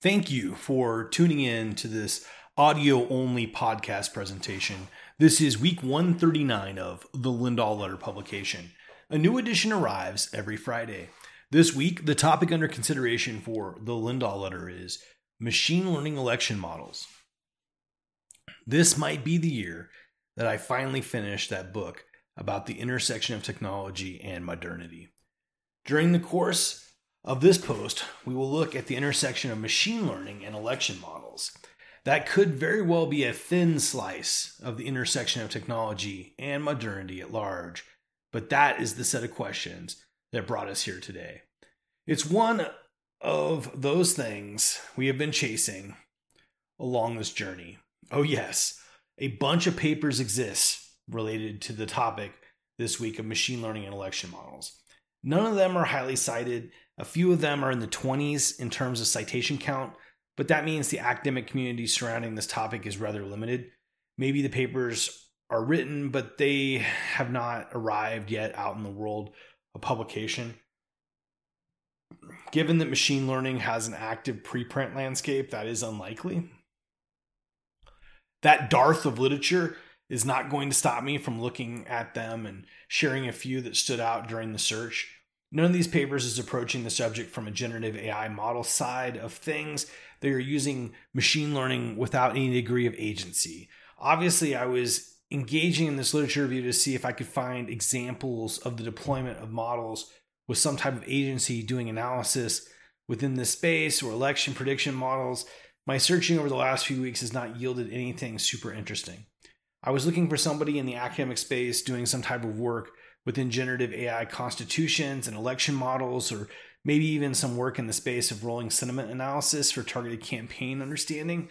Thank you for tuning in to this audio only podcast presentation. This is week 139 of the Lindahl Letter publication. A new edition arrives every Friday. This week, the topic under consideration for the Lindahl Letter is machine learning election models. This might be the year that I finally finish that book about the intersection of technology and modernity. During the course of this post, we will look at the intersection of machine learning and election models. That could very well be a thin slice of the intersection of technology and modernity at large, but that is the set of questions that brought us here today. It's one of those things we have been chasing along this journey. Oh, yes, a bunch of papers exist related to the topic this week of machine learning and election models. None of them are highly cited, a few of them are in the 20s in terms of citation count, but that means the academic community surrounding this topic is rather limited. Maybe the papers are written, but they have not arrived yet out in the world of publication. Given that machine learning has an active preprint landscape, that is unlikely. That dearth of literature is not going to stop me from looking at them and sharing a few that stood out during the search. None of these papers is approaching the subject from a generative AI model side of things. They are using machine learning without any degree of agency. Obviously, I was engaging in this literature review to see if I could find examples of the deployment of models with some type of agency doing analysis within this space or election prediction models. My searching over the last few weeks has not yielded anything super interesting. I was looking for somebody in the academic space doing some type of work within generative AI constitutions and election models, or maybe even some work in the space of rolling sentiment analysis for targeted campaign understanding.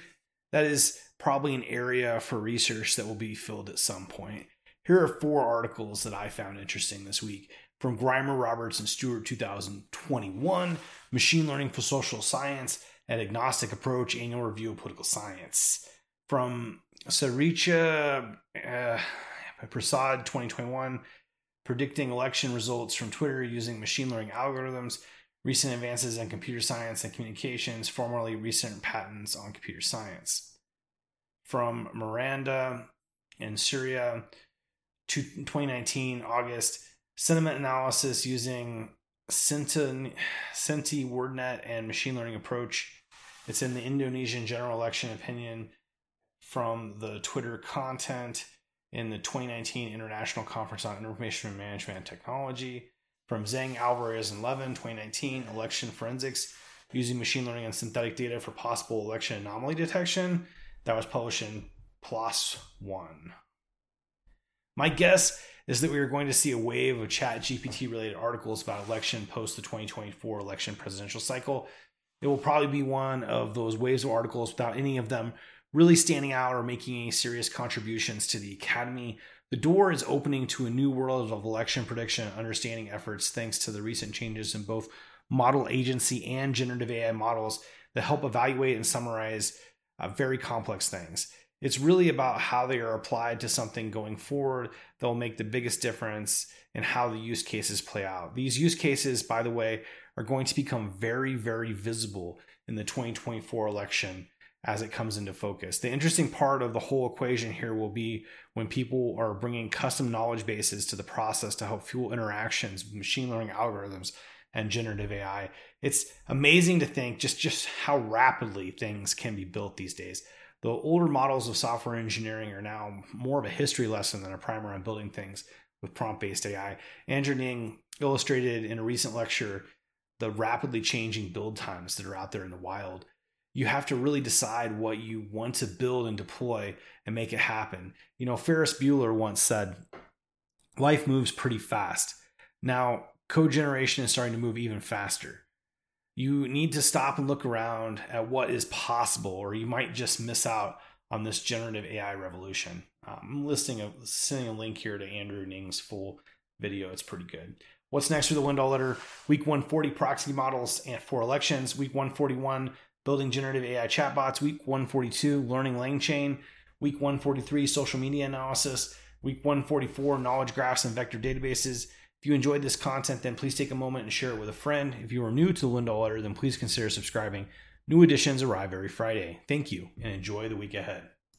That is probably an area for research that will be filled at some point. Here are four articles that I found interesting this week from Grimmer, Roberts, and Stewart 2021 Machine Learning for Social Science and Agnostic Approach Annual Review of Political Science. From Saricha uh, Prasad 2021 predicting election results from Twitter using machine learning algorithms, recent advances in computer science and communications, formerly recent patents on computer science. From Miranda in Syria, 2019, August, sentiment analysis using Senti WordNet and machine learning approach. It's in the Indonesian general election opinion from the Twitter content in the 2019 International Conference on Information Management and Technology. From Zhang Alvarez and Levin, 2019, Election Forensics Using Machine Learning and Synthetic Data for Possible Election Anomaly Detection. That was published in PLOS One. My guess is that we are going to see a wave of ChatGPT related articles about election post the 2024 election presidential cycle. It will probably be one of those waves of articles without any of them really standing out or making any serious contributions to the academy. The door is opening to a new world of election prediction and understanding efforts thanks to the recent changes in both model agency and generative AI models that help evaluate and summarize uh, very complex things. It's really about how they are applied to something going forward that will make the biggest difference in how the use cases play out. These use cases, by the way, are going to become very, very visible in the 2024 election as it comes into focus. The interesting part of the whole equation here will be when people are bringing custom knowledge bases to the process to help fuel interactions machine learning algorithms and generative AI. It's amazing to think just just how rapidly things can be built these days. The older models of software engineering are now more of a history lesson than a primer on building things with prompt-based AI. Andrew Ng illustrated in a recent lecture the rapidly changing build times that are out there in the wild you have to really decide what you want to build and deploy and make it happen. You know, Ferris Bueller once said, life moves pretty fast. Now, code generation is starting to move even faster. You need to stop and look around at what is possible, or you might just miss out on this generative AI revolution. Um, I'm listing a sending a link here to Andrew Ng's full video. It's pretty good. What's next for the Lindahl letter? Week 140 proxy models and for elections. Week 141 building generative AI chatbots, week 142, learning LangChain, week 143, social media analysis, week 144, knowledge graphs and vector databases. If you enjoyed this content, then please take a moment and share it with a friend. If you are new to the Lindahl Letter, then please consider subscribing New editions arrive every Friday. Thank you and enjoy the week ahead.